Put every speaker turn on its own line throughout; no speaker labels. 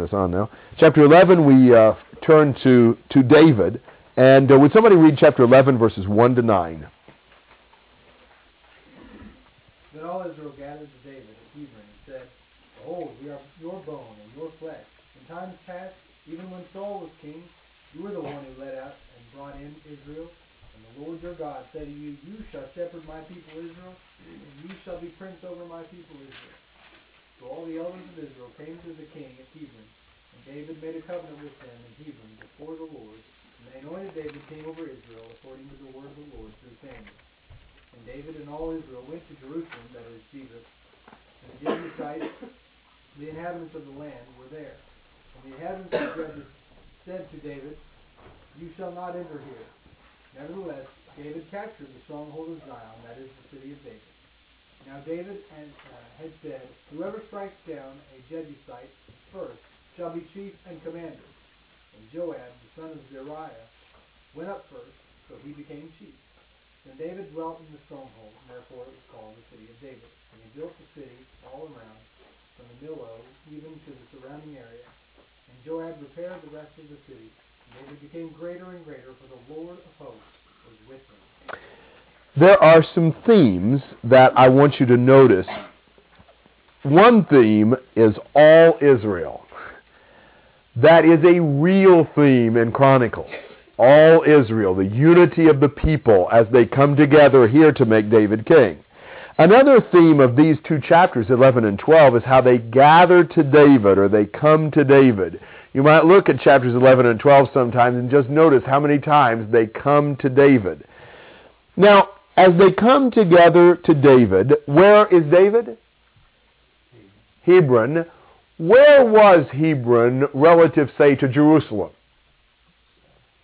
this on now. Chapter 11, we uh, turn to, to David. And uh, would somebody read chapter 11, verses 1 to 9?
Then all Israel gathered to David at Hebron and said, Behold, we are your bone and your flesh. In times past, even when Saul was king, you were the one who led out and brought in Israel. And the Lord your God said to you, You shall shepherd my people Israel, and you shall be prince over my people Israel. So all the elders of Israel came to the king at Hebron, and David made a covenant with them in Hebron before the Lord, and they anointed David king over Israel according to the word of the Lord through Samuel. And David and all Israel went to Jerusalem, that is Jebus, and the Jebusites, the inhabitants of the land, were there. And the inhabitants of Jebus said to David, You shall not enter here. Nevertheless, David captured the stronghold of Zion, that is the city of David. Now David had, uh, had said, Whoever strikes down a Jebusite first shall be chief and commander. And Joab, the son of Zeruiah, went up first, so he became chief. Then David dwelt in the stronghold, and therefore it was called the city of David. And he built the city all around, from the Millo even to the surrounding area. And Joab repaired the rest of the city. And David became greater and greater, for the Lord of hosts was with him
there are some themes that I want you to notice. One theme is all Israel. That is a real theme in Chronicles. All Israel, the unity of the people as they come together here to make David king. Another theme of these two chapters, 11 and 12, is how they gather to David or they come to David. You might look at chapters 11 and 12 sometimes and just notice how many times they come to David. Now, as they come together to David, where is David? Hebron. Where was Hebron relative, say, to Jerusalem?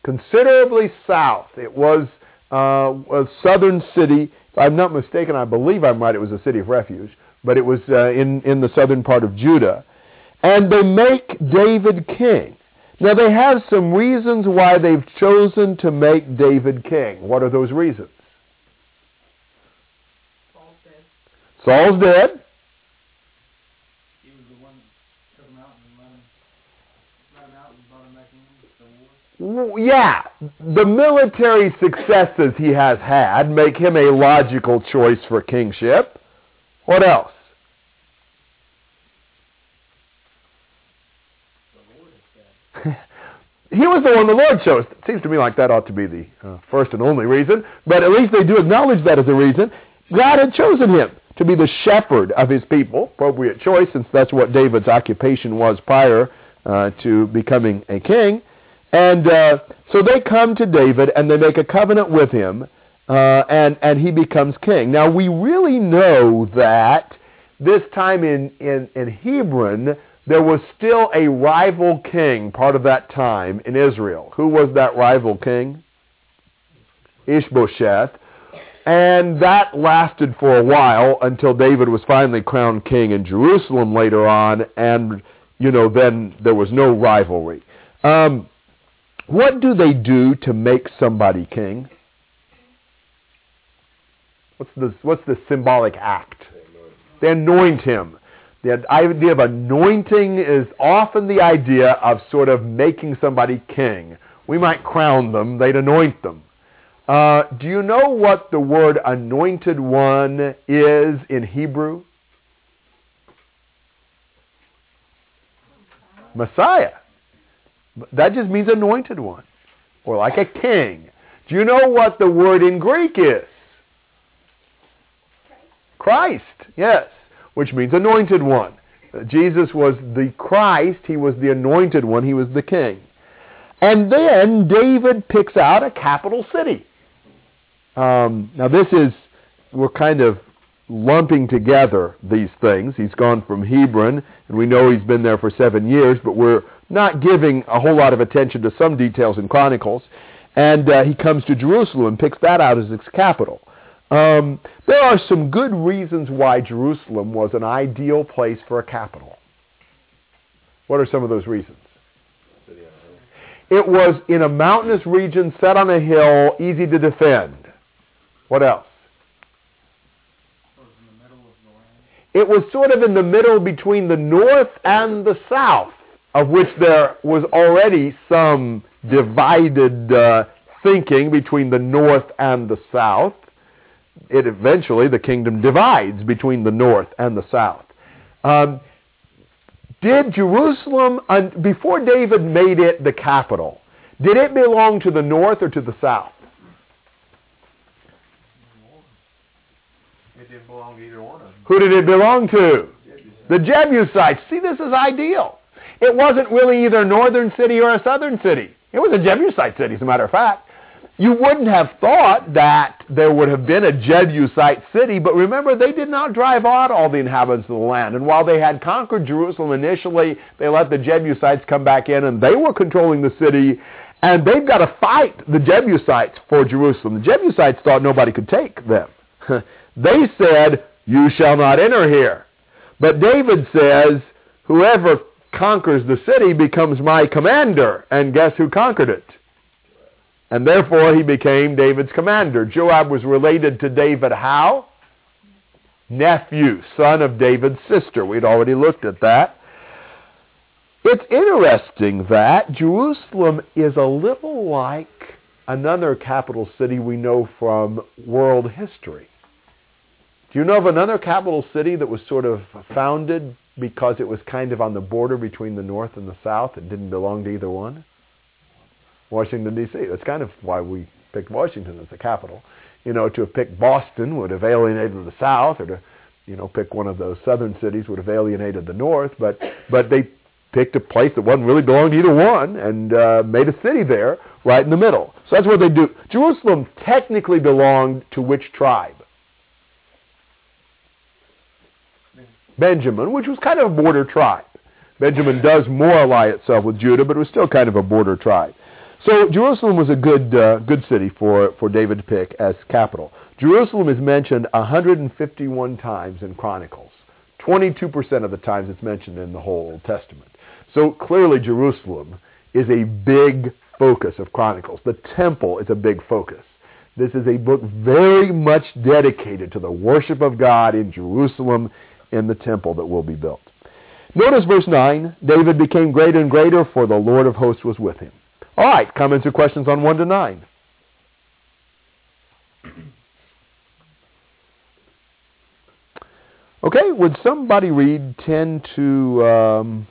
Considerably south. It was uh, a southern city. If I'm not mistaken, I believe I'm right, it was a city of refuge, but it was uh, in, in the southern part of Judah. And they make David king. Now, they have some reasons why they've chosen to make David king. What are those reasons? Saul's dead.
He was the one that took him out and let him, let him out and brought him back in the war.
Yeah, the military successes he has had make him a logical choice for kingship. What else? he was the one the Lord chose. It seems to me like that ought to be the uh, first and only reason, but at least they do acknowledge that as a reason. God had chosen him to be the shepherd of his people, appropriate choice since that's what David's occupation was prior uh, to becoming a king. And uh, so they come to David and they make a covenant with him, uh, and, and he becomes king. Now we really know that this time in, in, in Hebron, there was still a rival king part of that time in Israel. Who was that rival king? Ishbosheth. And that lasted for a while until David was finally crowned king in Jerusalem later on, and, you know, then there was no rivalry. Um, what do they do to make somebody king? What's the, what's the symbolic act? They anoint him. The idea of anointing is often the idea of sort of making somebody king. We might crown them, they'd anoint them. Uh, do you know what the word anointed one is in Hebrew? Messiah. That just means anointed one. Or like a king. Do you know what the word in Greek is? Christ, yes, which means anointed one. Jesus was the Christ. He was the anointed one. He was the king. And then David picks out a capital city. Um, now this is, we're kind of lumping together these things. He's gone from Hebron, and we know he's been there for seven years, but we're not giving a whole lot of attention to some details in Chronicles. And uh, he comes to Jerusalem and picks that out as its capital. Um, there are some good reasons why Jerusalem was an ideal place for a capital. What are some of those reasons? It was in a mountainous region set on a hill, easy to defend. What else?
It
was sort of in the middle between the north and the south of which there was already some divided uh, thinking between the north and the south. It eventually, the kingdom divides between the north and the south. Um, did Jerusalem, before David made it the capital, did it belong to the north or to the south?
It didn't belong to either one of them.
Who did it belong to? The Jebusites. See, this is ideal. It wasn't really either a northern city or a southern city. It was a Jebusite city, as a matter of fact. You wouldn't have thought that there would have been a Jebusite city, but remember, they did not drive out all the inhabitants of the land. And while they had conquered Jerusalem initially, they let the Jebusites come back in, and they were controlling the city. And they've got to fight the Jebusites for Jerusalem. The Jebusites thought nobody could take them. they said, you shall not enter here. But David says, whoever conquers the city becomes my commander. And guess who conquered it? And therefore he became David's commander. Joab was related to David how? Nephew, son of David's sister. We'd already looked at that. It's interesting that Jerusalem is a little like another capital city we know from world history. Do you know of another capital city that was sort of founded because it was kind of on the border between the north and the south and didn't belong to either one? Washington, D.C. That's kind of why we picked Washington as the capital. You know, to have picked Boston would have alienated the South, or to, you know, pick one of those southern cities would have alienated the North. But but they picked a place that wasn't really belonging to either one and uh, made a city there right in the middle. So that's what they do. Jerusalem technically belonged to which tribe? Benjamin, which was kind of a border tribe. Benjamin does more ally itself with Judah, but it was still kind of a border tribe. So Jerusalem was a good, uh, good city for, for David to pick as capital. Jerusalem is mentioned 151 times in Chronicles. 22% of the times it's mentioned in the whole Old Testament. So clearly Jerusalem is a big focus of Chronicles. The temple is a big focus. This is a book very much dedicated to the worship of God in Jerusalem in the temple that will be built. Notice verse 9, David became greater and greater, for the Lord of hosts was with him. All right, comments or questions on 1 to 9? Okay, would somebody read 10 to, um,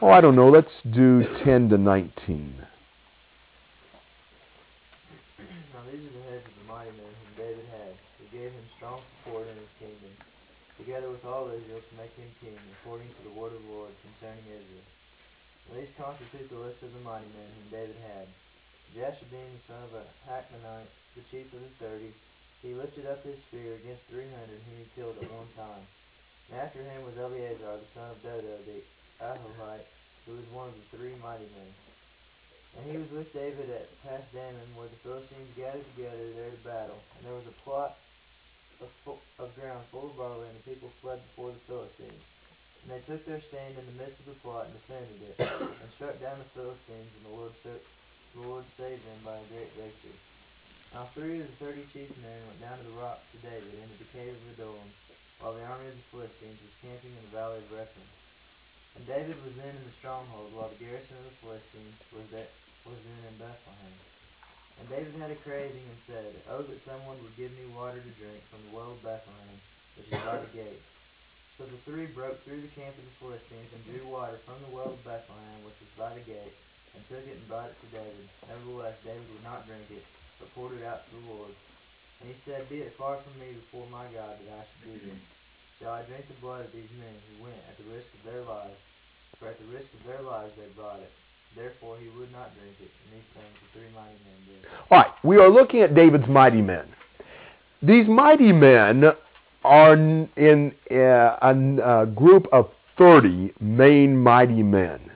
oh, I don't know, let's do 10 to 19.
Together with all Israel to make him king, according to the word of the Lord concerning Israel. These constitute the list of the mighty men whom David had. Jashobeam, the son of a Hakmonite, the chief of the thirty, he lifted up his spear against three hundred whom he killed at one time. And after him was Eleazar, the son of Dodo, the Ahohite, who was one of the three mighty men. And he was with David at Pasdammim, where the Philistines gathered together there to battle. And there was a plot of, ground full of barley, and the people fled before the Philistines. And they took their stand in the midst of the plot and defended it, and struck down the Philistines, and the Lord, the Lord saved them by a great victory. Now three of the thirty chief men went down to the rock to David into the cave of Adullam, while the army of the Philistines was camping in the valley of Rephaim. And David was then in the stronghold, while the garrison of the Philistines was, that, was then in Bethlehem. And David had a craving and said, Oh, that someone would give me water to drink from the well of Bethlehem, which is by the gate. So the three broke through the camp of the Philistines and drew water from the well of Bethlehem, which was by the gate, and took it and brought it to David. Nevertheless, David would not drink it, but poured it out to the Lord. And he said, Be it far from me before my God that I should do this. Shall I drink the blood of these men who went at the risk of their lives? For at the risk of their lives they brought it. Therefore he would not drink it, and these things the three mighty men did.
All right, we are looking at David's mighty men. These mighty men are in uh, a, a uh, group of 30 main mighty men.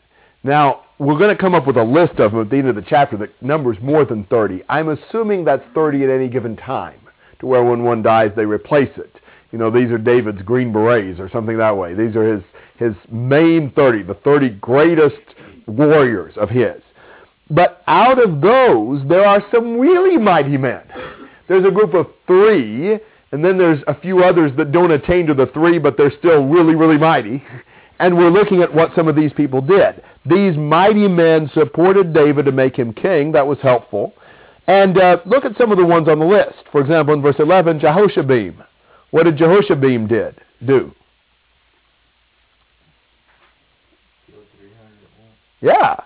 Now, we're going to come up with a list of them at the end of the chapter that numbers more than 30. I'm assuming that's 30 at any given time, to where when one dies, they replace it. You know, these are David's green berets or something that way. These are his, his main 30, the 30 greatest warriors of his. But out of those, there are some really mighty men. There's a group of three, and then there's a few others that don't attain to the three, but they're still really, really mighty. and we're looking at what some of these people did. These mighty men supported David to make him king. That was helpful. And uh, look at some of the ones on the list. For example, in verse 11, Jehoshabim. What did Jehoshabim did do?
Killed 300 at once.
Yeah,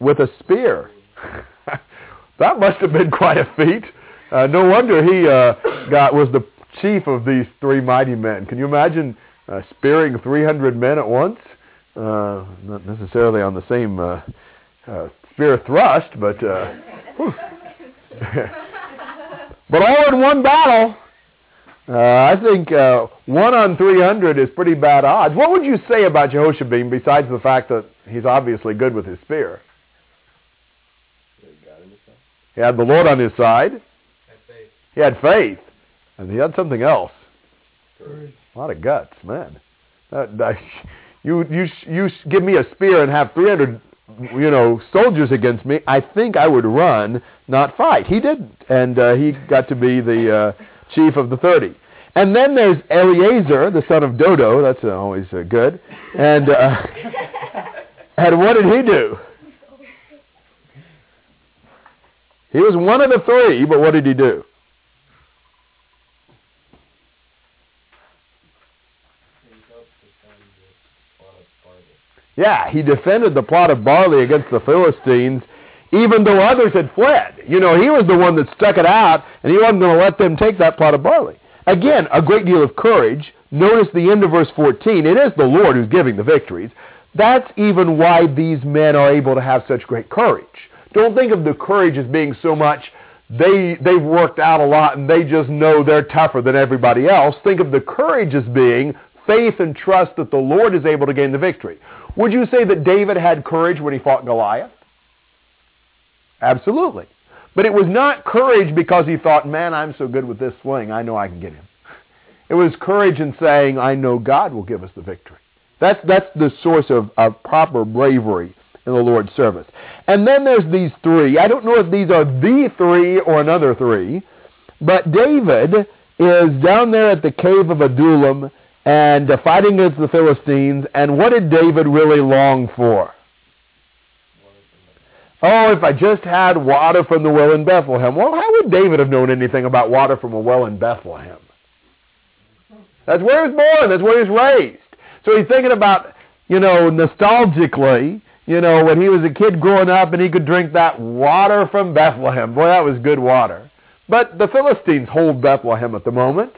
with a spear. that must have been quite a feat. Uh, no wonder he uh, got was the chief of these three mighty men. Can you imagine uh, spearing 300 men at once? Uh, not necessarily on the same uh, uh, spear thrust, but uh, but all in one battle. Uh, I think uh, one on 300 is pretty bad odds. What would you say about Jehoshabim besides the fact that he's obviously good with his spear? He had the Lord on his side. He had faith. And he had something else.
Courage.
A lot of guts, man. That, that, you, you, you give me a spear and have 300, you know, soldiers against me. I think I would run, not fight. He didn't. And uh, he got to be the uh, chief of the 30. And then there's Eleazar, the son of Dodo. That's uh, always uh, good. And, uh, and what did he do? He was one of the three, but what did he do? Yeah, he defended the plot of barley against the Philistines, even though others had fled. You know, he was the one that stuck it out, and he wasn't going to let them take that plot of barley. Again, a great deal of courage. Notice the end of verse 14. It is the Lord who's giving the victories. That's even why these men are able to have such great courage. Don't think of the courage as being so much they they've worked out a lot and they just know they're tougher than everybody else. Think of the courage as being faith and trust that the Lord is able to gain the victory. Would you say that David had courage when he fought Goliath? Absolutely. But it was not courage because he thought, man, I'm so good with this sling, I know I can get him. It was courage in saying, I know God will give us the victory. That's, that's the source of, of proper bravery in the Lord's service. And then there's these three. I don't know if these are the three or another three, but David is down there at the cave of Adullam and fighting against the Philistines. And what did David really long for? Oh, if I just had water from the well in Bethlehem. Well, how would David have known anything about water from a well in Bethlehem? That's where he was born. That's where he was raised. So he's thinking about, you know, nostalgically, you know, when he was a kid growing up and he could drink that water from Bethlehem. Boy, that was good water. But the Philistines hold Bethlehem at the moment.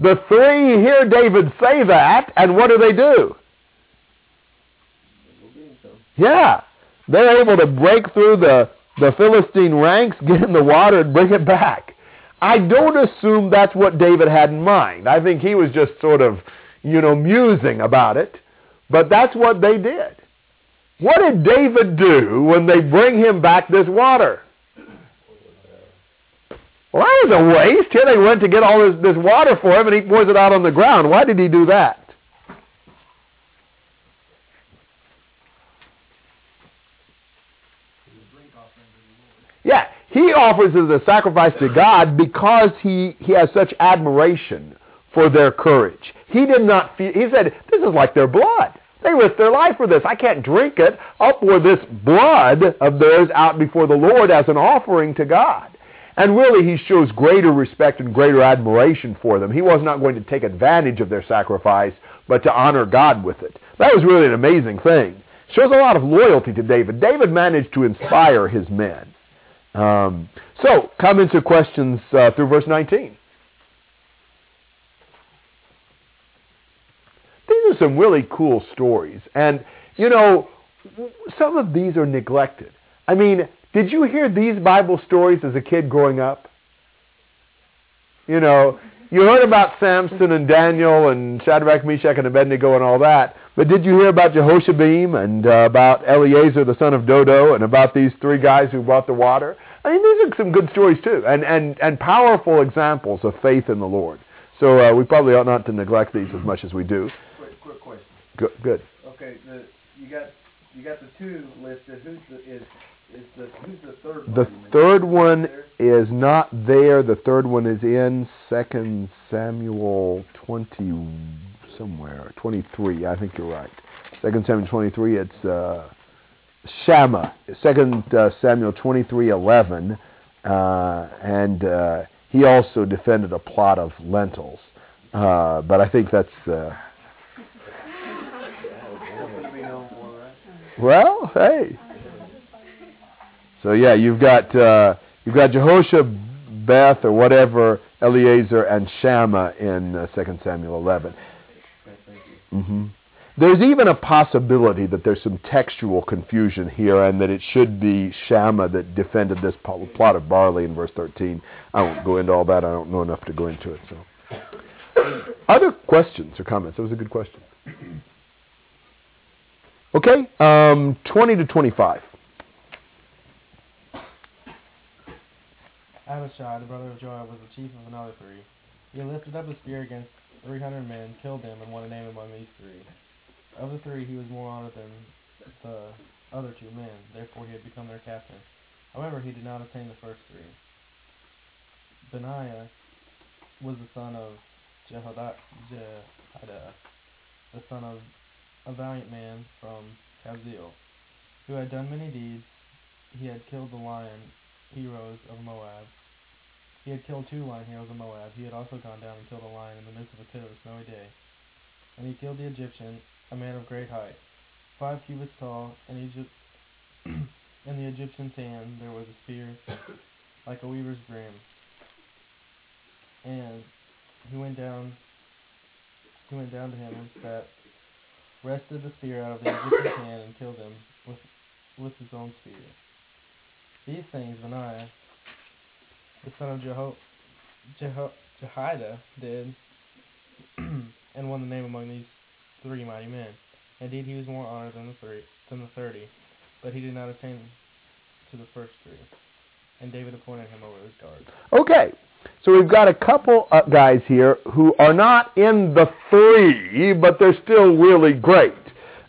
The three hear David say that, and what do they do? Yeah. They're able to break through the, the Philistine ranks, get in the water, and bring it back. I don't assume that's what David had in mind. I think he was just sort of, you know, musing about it. But that's what they did. What did David do when they bring him back this water? Well, that was a waste. Here they went to get all this, this water for him, and he pours it out on the ground. Why did he do that? Yeah, he offers as a sacrifice to God because he, he has such admiration for their courage. He did not feel, he said, this is like their blood. They risked their life for this. I can't drink it. I'll pour this blood of theirs out before the Lord as an offering to God. And really, he shows greater respect and greater admiration for them. He was not going to take advantage of their sacrifice, but to honor God with it. That was really an amazing thing. Shows a lot of loyalty to David. David managed to inspire his men. Um, so, comments or questions uh, through verse 19? These are some really cool stories. And, you know, some of these are neglected. I mean, did you hear these Bible stories as a kid growing up? You know, you heard about Samson and Daniel and Shadrach, Meshach, and Abednego and all that. But did you hear about Jehoshabim and uh, about Eleazar, the son of Dodo, and about these three guys who brought the water? I mean, these are some good stories too, and, and, and powerful examples of faith in the Lord. So uh, we probably ought not to neglect these as much as we do.
Quick, quick question.
Good. good.
Okay, the you got you got the two listed. Who's the is is the who's the third one?
The
you mentioned?
third one
There?
is not there. The third one is in Second Samuel 20 somewhere. 23, I think you're right. 2 Samuel 23, it's uh, Shammah. 2 uh, Samuel 23, 11. Uh, and uh, he also defended a plot of lentils. Uh, but I think that's... Uh, well, hey. So yeah, you've got uh, you've got Jehoshaphat, Beth, or whatever, Eleazar, and Shammah in uh, 2 Samuel 11. Mm-hmm. There's even a possibility that there's some textual confusion here and that it should be Shammah that defended this plot of barley in verse 13. I won't go into all that. I don't know enough to go into it. So, Other questions or comments? That was a good question. Okay, um, 20 to 25.
Abishai, the brother of Joab, was the chief of another three. He lifted up a spear against 300 men, killed them, and won a name among these three. Of the three, he was more honored than the other two men, therefore he had become their captain. However, he did not attain the first three. Benaiah was the son of Jehoiada, the son of a valiant man from Kabzeel, who had done many deeds. He had killed the lion heroes of Moab. He had killed two lion heroes of Moab. He had also gone down and killed a lion in the midst of a pit of a snowy day. And he killed the Egyptian a man of great height, five cubits tall, and Egypt in the Egyptian's hand there was a spear like a weaver's brim. And he went down he went down to him and sat wrested the spear out of the Egyptian's hand and killed him with with his own spear. These things Benaiah, the son of Jeho- Jeho- Jehoiada, did, and won the name among these three mighty men. Indeed, he was more honored than the three than the thirty, but he did not attain to the first three. And David appointed him over his guard.
Okay, so we've got a couple of guys here who are not in the three, but they're still really great.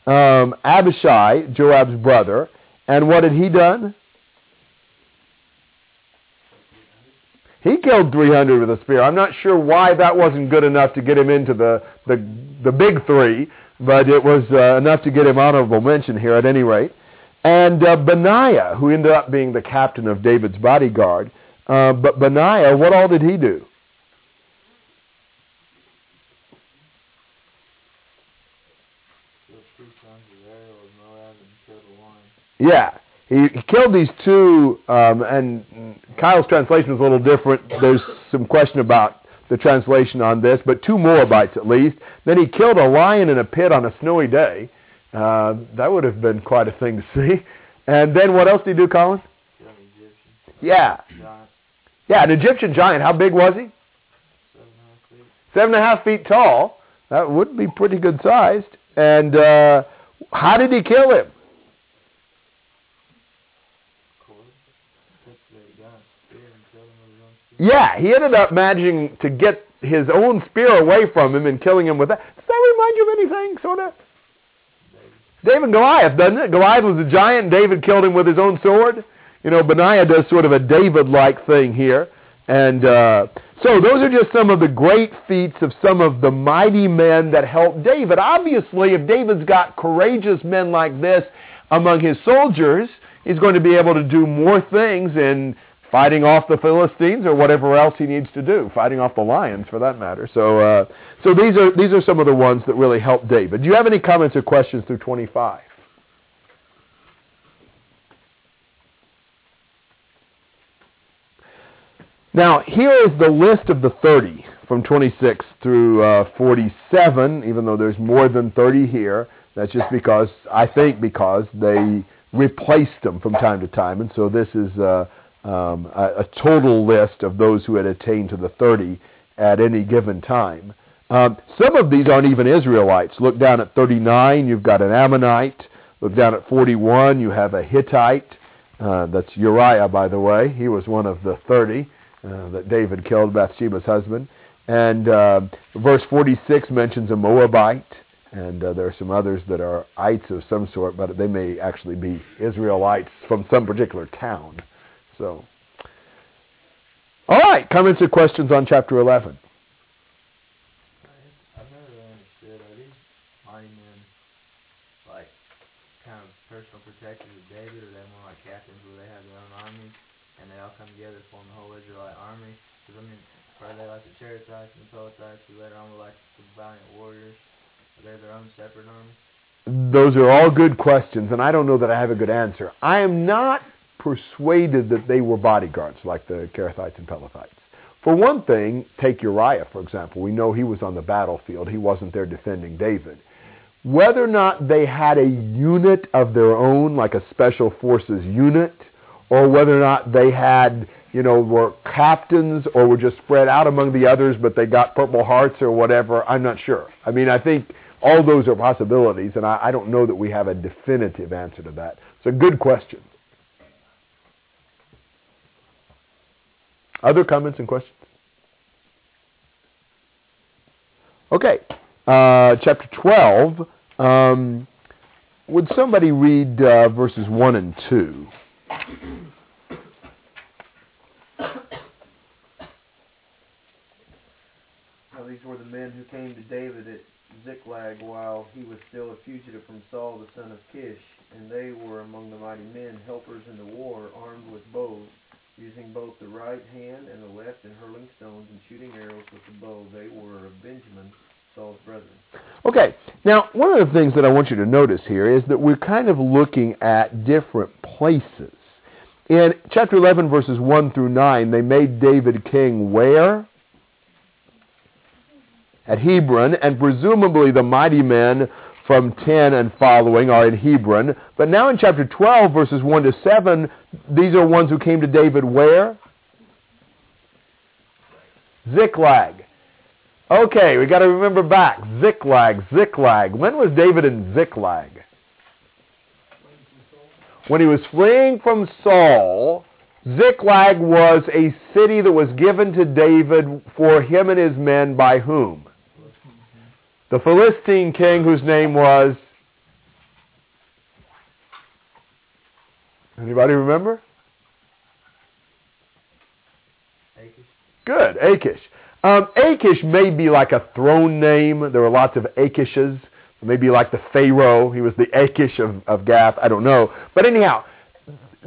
Um, Abishai, Joab's brother, and what had he done? He killed 300 with a spear. I'm not sure why that wasn't good enough to get him into the, the, the big three, but it was uh, enough to get him honorable mention here at any rate. And uh, Benaiah, who ended up being the captain of David's bodyguard. Uh, but Benaiah, what all did he do? Yeah, he, he killed these two, um, and Kyle's translation is a little different. There's some question about the translation on this, but two Moabites at least. Then he killed a lion in a pit on a snowy day. Uh, that would have been quite a thing to see. And then what else did he do, Colin? Yeah. Yeah, an Egyptian giant. How big was he? Seven and a half feet tall. That would be pretty good sized. And uh, how did he kill him? Yeah, he ended up managing to get his own spear away from him and killing him with that. Does that remind you of anything, sort of? David and Goliath, doesn't it? Goliath was a giant, and David killed him with his own sword. You know, Benaiah does sort of a David-like thing here. And uh, so those are just some of the great feats of some of the mighty men that helped David. Obviously, if David's got courageous men like this among his soldiers, he's going to be able to do more things in fighting off the Philistines or whatever else he needs to do, fighting off the lions for that matter. So, uh, so these are these are some of the ones that really helped David. Do you have any comments or questions through 25? Now, here is the list of the 30 from 26 through uh, 47, even though there's more than 30 here. That's just because, I think because they replaced them from time to time. And so this is uh, um, a, a, total list of those who had attained to the 30 at any given time. Um, some of these aren't even Israelites. Look down at 39, you've got an Ammonite. Look down at 41, you have a Hittite. Uh, that's Uriah, by the way. He was one of the 30 uh, that David killed, Bathsheba's husband. And uh, verse 46 mentions a Moabite. And uh, there are some others that are ites of some sort, but they may actually be Israelites from some particular town. So, all right, comments or questions on chapter 11?
I've never really understood men like kind of personal protectors of David, or they more like captains where they have their own armies and they all come together to form the whole Israelite army? Because I mean, are they like the Cherethites and the Pelethites who later on were like the valiant warriors? Are they their own separate army?
Those are all good questions, and I don't know that I have a good answer. I am not persuaded that they were bodyguards like the Kerethites and Pelethites. For one thing, take Uriah, for example. We know he was on the battlefield. He wasn't there defending David. Whether or not they had a unit of their own, like a special forces unit, or whether or not they had, you know, were captains or were just spread out among the others, but they got Purple Hearts or whatever, I'm not sure. I mean, I think all those are possibilities, and I, I don't know that we have a definitive answer to that. It's a good question. Other comments and questions? Okay, uh, chapter 12. Um, would somebody read uh, verses 1 and 2?
Now these were the men who came to David at Ziklag while he was still a fugitive from Saul the son of Kish, and they were among the mighty men, helpers in the war, armed with bows, using both the right hand and the left in hurling stones and shooting arrows with the bow. They were of Benjamin, Saul's brethren.
Okay, now one of the things that I want you to notice here is that we're kind of looking at different places. In chapter 11, verses 1 through 9, they made David king where? At Hebron, and presumably the mighty men from 10 and following are in Hebron. But now in chapter 12, verses 1 to 7, these are ones who came to David where? Ziklag. Okay, we got to remember back. Ziklag, Ziklag. When was David in Ziklag? When he was fleeing from Saul, Ziklag was a city that was given to David for him and his men by whom? The Philistine king whose name was Anybody remember?
Achish?
Good, Achish. Um, Achish may be like a throne name. There were lots of Achishes. Maybe like the Pharaoh. He was the Achish of, of Gath. I don't know. But anyhow,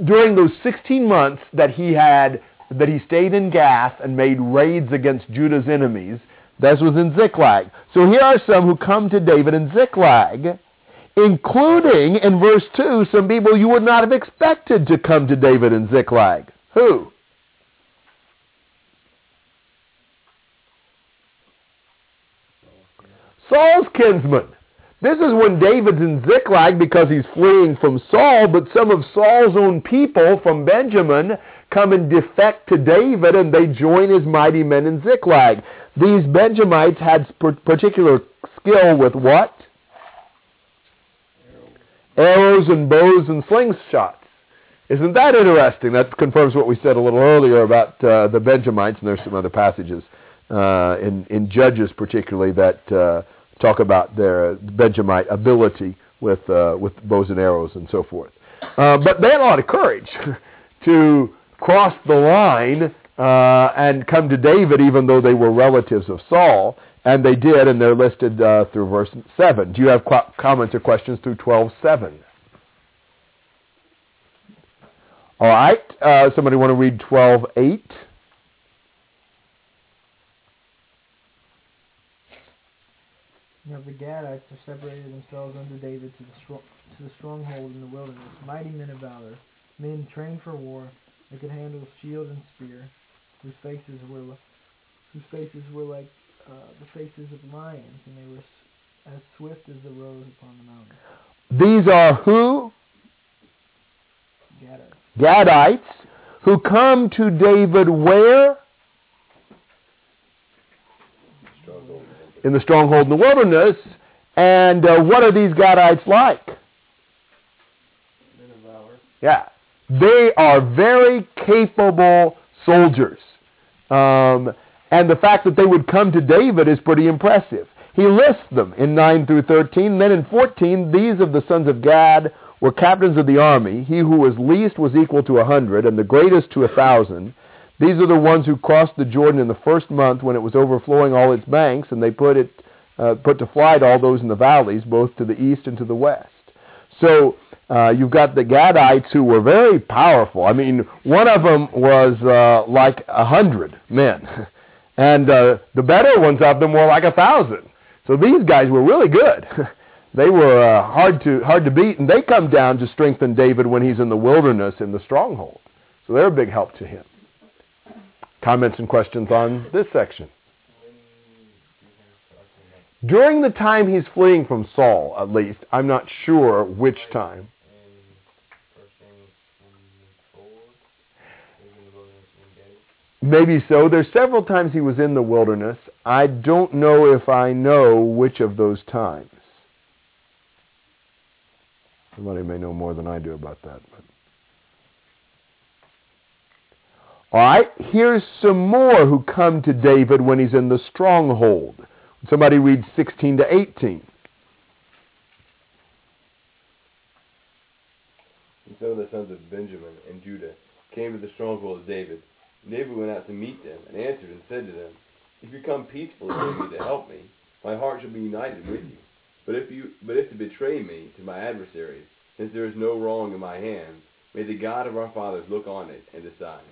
during those 16 months that he had, that he stayed in Gath and made raids against Judah's enemies, that was in Ziklag. So here are some who come to David in Ziklag, including, in verse 2, some people you would not have expected to come to David in Ziklag. Who? Saul's kinsman. This is when David's in Ziklag because he's fleeing from Saul, but some of Saul's own people from Benjamin come and defect to David and they join his mighty men in Ziklag. These Benjamites had particular skill with what? Arrows and bows and slingshots. Isn't that interesting? That confirms what we said a little earlier about uh, the Benjamites, and there's some other passages uh, in, in Judges particularly that uh, talk about their Benjamite ability with, uh, with bows and arrows and so forth. Uh, but they had a lot of courage to cross the line uh, and come to David even though they were relatives of Saul. And they did, and they're listed uh, through verse 7. Do you have qu- comments or questions through 12.7? All right. Uh, somebody want to read 12.8?
Now the Gadites have separated themselves under David to the, stro- to the stronghold in the wilderness, mighty men of valor, men trained for war, that could handle shield and spear, whose faces were whose faces were like uh, the faces of lions, and they were as swift as the roes upon the mountain.
These are who?
Gadites.
Gadites, who come to David where? In the stronghold in the wilderness. And uh, what are these Gadites like?
Men of valor.
Yeah. They are very capable soldiers. Um, and the fact that they would come to David is pretty impressive. He lists them in 9 through 13. Then in 14, these of the sons of Gad were captains of the army. He who was least was equal to a hundred, and the greatest to a thousand. These are the ones who crossed the Jordan in the first month when it was overflowing all its banks, and they put it uh, put to flight all those in the valleys, both to the east and to the west. So uh, you've got the Gadites who were very powerful. I mean, one of them was uh, like a hundred men, and uh, the better ones of them were like a thousand. So these guys were really good. they were uh, hard to hard to beat, and they come down to strengthen David when he's in the wilderness in the stronghold. So they're a big help to him. Comments and questions on this section. During the time he's fleeing from Saul, at least, I'm not sure which time. Maybe so. There's several times he was in the wilderness. I don't know if I know which of those times. Somebody may know more than I do about that. But. All right, here's some more who come to David when he's in the stronghold. Somebody read 16 to 18.
And some of the sons of Benjamin and Judah came to the stronghold of David. David went out to meet them and answered and said to them, If you come peacefully to me to help me, my heart shall be united with you. But if you but if to betray me to my adversaries, since there is no wrong in my hands, may the God of our fathers look on it and decide.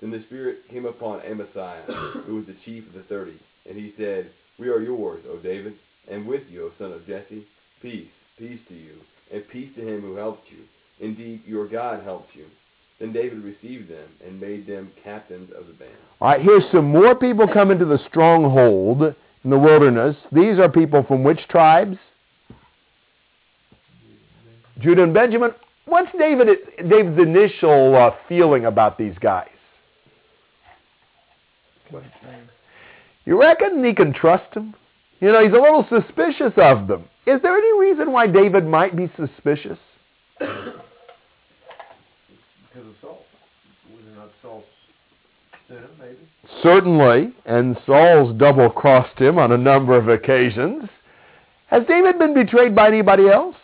Then the Spirit came upon Amasiah, who was the chief of the thirty, and he said, we are yours, O David, and with you, O son of Jesse. Peace, peace to you, and peace to him who helped you. Indeed, your God helped you. Then David received them and made them captains of the band.
All right, here's some more people coming to the stronghold in the wilderness. These are people from which tribes? Judah and Benjamin. What's David, David's initial uh, feeling about these guys? You reckon he can trust them? You know, he's a little suspicious of them. Is there any reason why David might be suspicious?
Because of Saul.
Certainly, and Saul's double-crossed him on a number of occasions. Has David been betrayed by anybody else?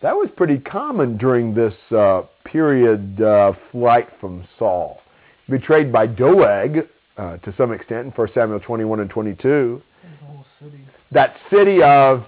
That was pretty common during this uh, period uh, flight from Saul. Betrayed by Doeg uh, to some extent in 1 Samuel 21 and 22.
City.
That city of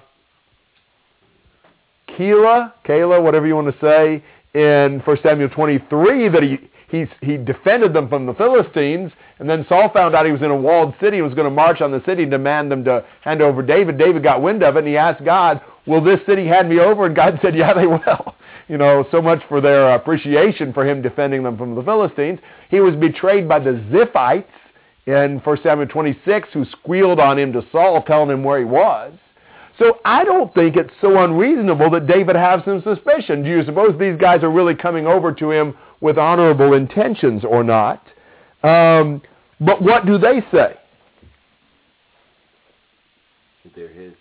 Keilah, Keilah, whatever you want to say, in 1 Samuel 23 that he, he, he defended them from the Philistines, and then Saul found out he was in a walled city and was going to march on the city and demand them to hand over David. David got wind of it, and he asked God, will this city hand me over? And God said, yeah, they will. You know, so much for their appreciation for him defending them from the Philistines. He was betrayed by the Ziphites in 1 Samuel 26 who squealed on him to Saul, telling him where he was. So I don't think it's so unreasonable that David has some suspicion. Do you suppose these guys are really coming over to him with honorable intentions or not? Um, but what do they say?
They're his.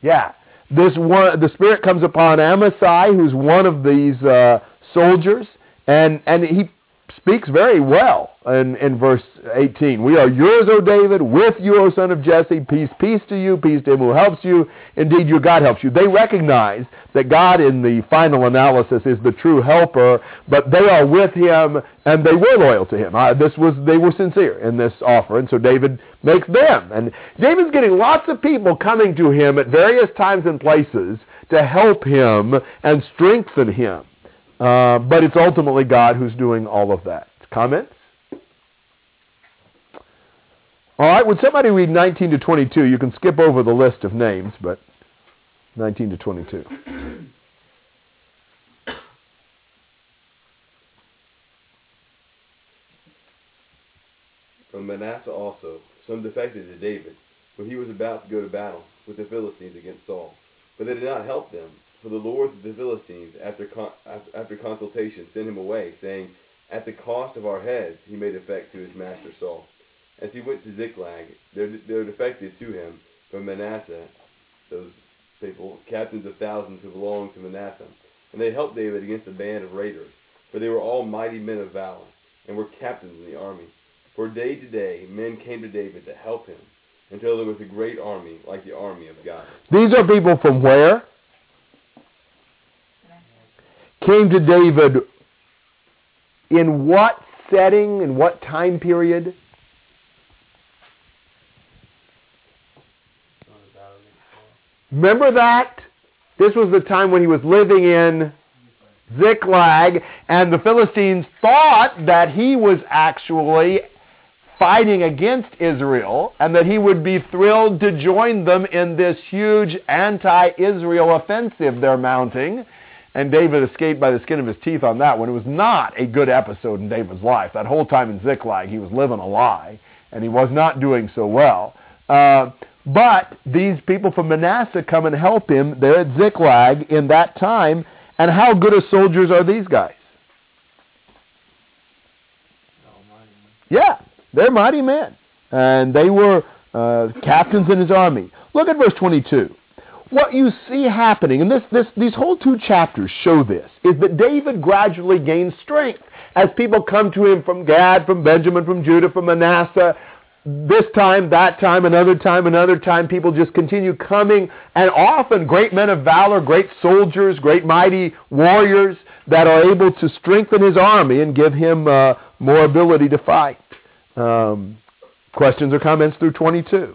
Yeah this one, the Spirit comes upon Amasai, who's one of these uh, soldiers, and, and he speaks very well in, in verse 18. We are yours, O David, with you, O son of Jesse. Peace, peace to you, peace to him who helps you. Indeed, your God helps you. They recognize that God, in the final analysis, is the true helper, but they are with him, and they were loyal to him. This was They were sincere in this offer, and so David makes them. And David's getting lots of people coming to him at various times and places to help him and strengthen him. Uh, but it's ultimately God who's doing all of that. Comments? All right, would somebody read 19 to 22? You can skip over the list of names, but 19 to 22.
From Manasseh also, some defected to David, when he was about to go to battle with the Philistines against Saul. But they did not help them, for the lords of the Philistines, after, con- after consultation, sent him away, saying, At the cost of our heads he made effect to his master Saul. As he went to Ziklag, there, there defected to him from Manasseh, those people, captains of thousands who belonged to Manasseh. And they helped David against a band of raiders, for they were all mighty men of valor, and were captains in the army. For day to day men came to David to help him, until there was a great army like the army of God.
These are people from where? came to David in what setting, in what time period?
On the battle against Saul.
Remember that? This was the time when he was living in Ziklag, and the Philistines thought that he was actually fighting against Israel, and that he would be thrilled to join them in this huge anti-Israel offensive they're mounting. And David escaped by the skin of his teeth on that one. It was not a good episode in David's life. That whole time in Ziklag, he was living a lie, and he was not doing so well. Uh, but these people from Manasseh come and help him They're at Ziklag in that time. And how good of soldiers are these guys? Yeah, they're mighty men. And they were uh, captains in his army. Look at verse 22. What you see happening, and this, this, these whole two chapters show this, is that David gradually gains strength as people come to him from Gad, from Benjamin, from Judah, from Manasseh. This time, that time, another time, another time, people just continue coming, and often great men of valor, great soldiers, great mighty warriors that are able to strengthen his army and give him uh, more ability to fight. Um, questions or comments through 22?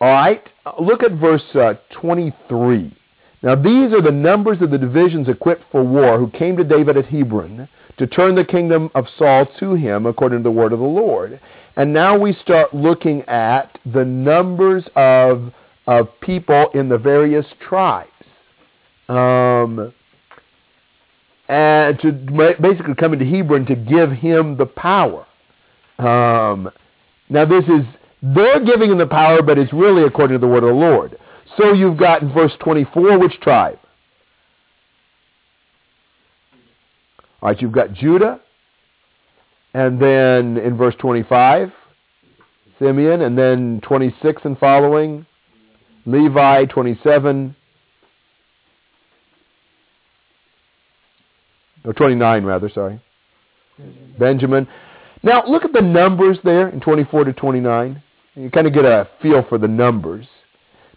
All right, look at verse uh, 23. Now these are the numbers of the divisions equipped for war who came to David at Hebron to turn the kingdom of Saul to him according to the word of the Lord. And now we start looking at the numbers of, of people in the various tribes. Um, and to basically come into Hebron to give him the power. Um, now this is, they're giving him the power, but it's really according to the word of the Lord. So you've got in verse 24, which tribe? All right, you've got Judah, and then in verse 25, Simeon, and then 26 and following, Levi, 27, or 29 rather, sorry, Benjamin. Now look at the numbers there in 24 to 29. You kind of get a feel for the numbers.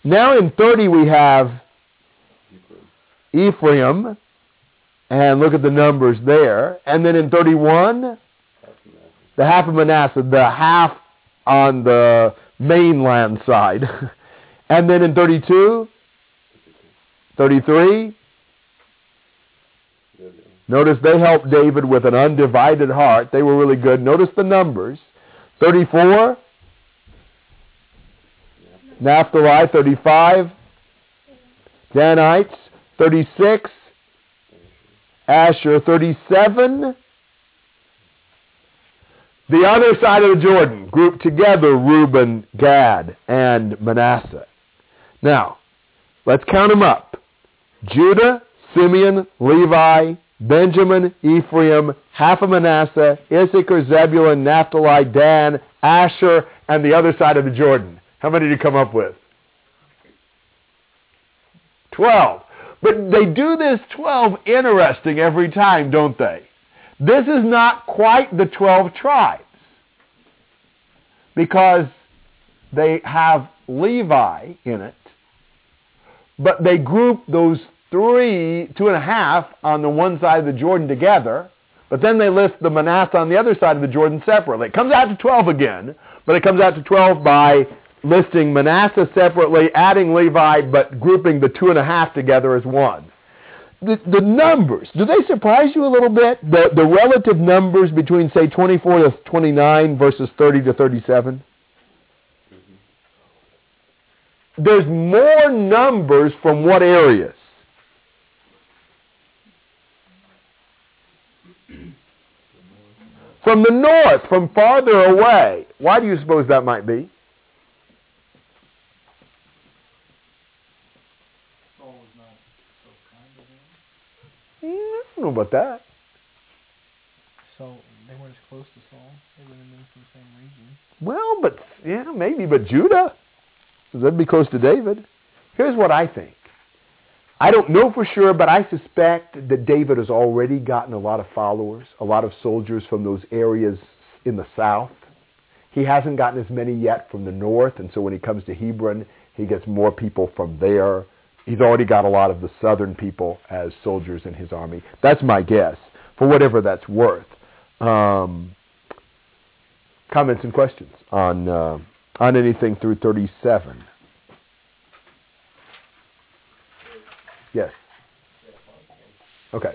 Now in 30 we have Ephraim, and look at the numbers there. And then in 31, the half of Manasseh, the half on the mainland side. and then in 32, 33, notice they helped David with an undivided heart. They were really good. Notice the numbers. 34, Naphtali, 35, Danites, 36, Asher, 37. The other side of the Jordan, grouped together, Reuben, Gad, and Manasseh. Now, let's count them up. Judah, Simeon, Levi, Benjamin, Ephraim, half of Manasseh, Issachar, Zebulun, Naphtali, Dan, Asher, and the other side of the Jordan. How many did you come up with? Twelve. But they do this 12 interesting every time, don't they? This is not quite the 12 tribes because they have Levi in it, but they group those three, two and a half on the one side of the Jordan together, but then they list the Manasseh on the other side of the Jordan separately. It comes out to 12 again, but it comes out to 12 by listing Manasseh separately, adding Levi, but grouping the two and a half together as one. The, the numbers, do they surprise you a little bit? The, the relative numbers between, say, 24 to 29 versus 30 to 37? Mm-hmm. There's more numbers from what areas? From the north, from farther away. Why do you suppose that might be?
Saul was not so kind to them.
Mm, I don't know about that.
So they weren't as close to Saul. They would have been from the same region.
Well, but yeah, maybe, but Judah, so that'd be close to David. Here's what I think. I don't know for sure, but I suspect that David has already gotten a lot of followers, a lot of soldiers from those areas in the south. He hasn't gotten as many yet from the north, and so when he comes to Hebron, he gets more people from there He's already got a lot of the southern people as soldiers in his army. That's my guess, for whatever that's worth. Um, comments and questions on uh, on anything through 37? Yes. Okay.